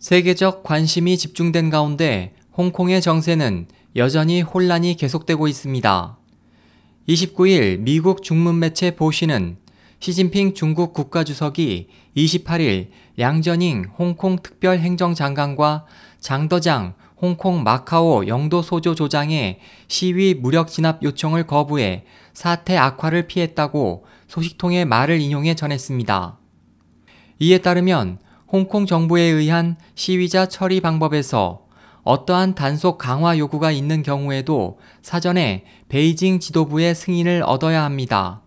세계적 관심이 집중된 가운데 홍콩의 정세는 여전히 혼란이 계속되고 있습니다. 29일 미국 중문 매체 보시는 시진핑 중국 국가주석이 28일 량저닝 홍콩 특별행정장관과 장더장 홍콩 마카오 영도 소조 조장의 시위 무력 진압 요청을 거부해 사태 악화를 피했다고 소식통의 말을 인용해 전했습니다. 이에 따르면 홍콩 정부에 의한 시위자 처리 방법에서 어떠한 단속 강화 요구가 있는 경우에도 사전에 베이징 지도부의 승인을 얻어야 합니다.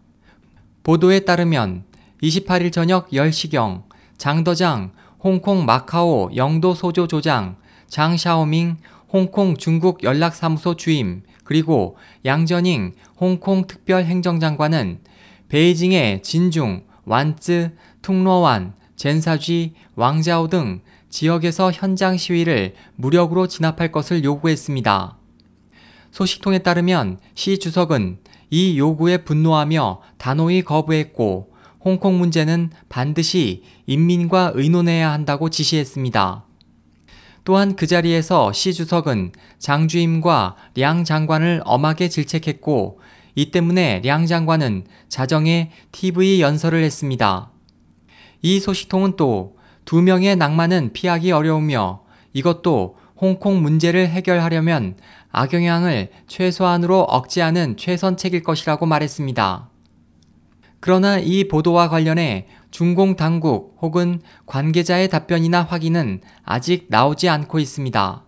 보도에 따르면 28일 저녁 10시경 장더장 홍콩 마카오 영도 소조 조장 장샤오밍 홍콩 중국 연락사무소 주임 그리고 양전잉 홍콩 특별행정장관은 베이징의 진중, 완쯔, 퉁로완, 젠사쥐, 왕자오 등 지역에서 현장 시위를 무력으로 진압할 것을 요구했습니다. 소식통에 따르면 시 주석은 이 요구에 분노하며 단호히 거부했고 홍콩 문제는 반드시 인민과 의논해야 한다고 지시했습니다. 또한 그 자리에서 시 주석은 장주임과 량 장관을 엄하게 질책했고 이 때문에 량 장관은 자정에 TV 연설을 했습니다. 이 소식통은 또 두 명의 낭만은 피하기 어려우며 이것도 홍콩 문제를 해결하려면 악영향을 최소한으로 억제하는 최선책일 것이라고 말했습니다. 그러나 이 보도와 관련해 중공 당국 혹은 관계자의 답변이나 확인은 아직 나오지 않고 있습니다.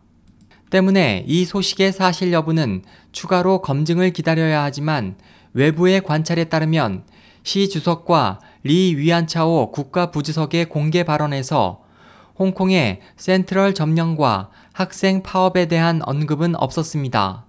때문에 이 소식의 사실 여부는 추가로 검증을 기다려야 하지만 외부의 관찰에 따르면 시 주석과 리 위안차오 국가부주석의 공개 발언에서 홍콩의 센트럴 점령과 학생 파업에 대한 언급은 없었습니다.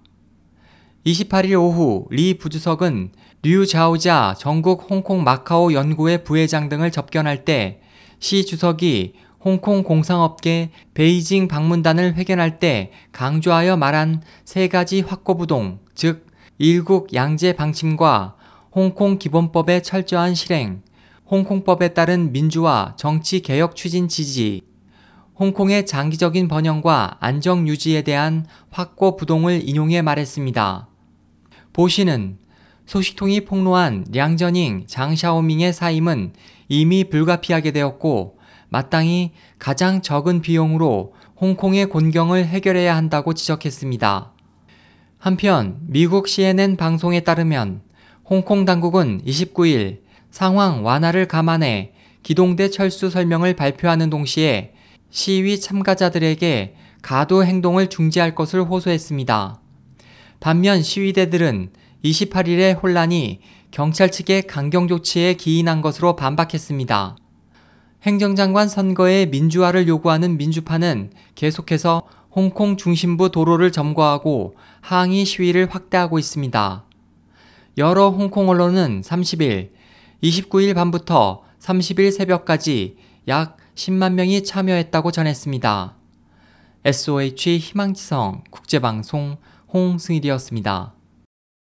28일 오후 리 부주석은 류 자오자 전국 홍콩 마카오 연구회 부회장 등을 접견할 때 시 주석이 홍콩 공상업계 베이징 방문단을 회견할 때 강조하여 말한 세 가지 확고부동, 즉 일국 양제 방침과 홍콩 기본법의 철저한 실행, 홍콩법에 따른 민주화 정치 개혁 추진 지지, 홍콩의 장기적인 번영과 안정 유지에 대한 확고 부동을 인용해 말했습니다. 보시는 소식통이 폭로한 량저닝 장샤오밍의 사임은 이미 불가피하게 되었고 마땅히 가장 적은 비용으로 홍콩의 곤경을 해결해야 한다고 지적했습니다. 한편 미국 CNN 방송에 따르면 홍콩 당국은 29일 상황 완화를 감안해 기동대 철수 설명을 발표하는 동시에 시위 참가자들에게 가도 행동을 중지할 것을 호소했습니다. 반면 시위대들은 28일의 혼란이 경찰 측의 강경 조치에 기인한 것으로 반박했습니다. 행정장관 선거의 민주화를 요구하는 민주파는 계속해서 홍콩 중심부 도로를 점거하고 항의 시위를 확대하고 있습니다. 여러 홍콩 언론은 30일, 29일 밤부터 30일 새벽까지 약 10만 명이 참여했다고 전했습니다. SOH 희망지성 국제방송 홍승일이었습니다.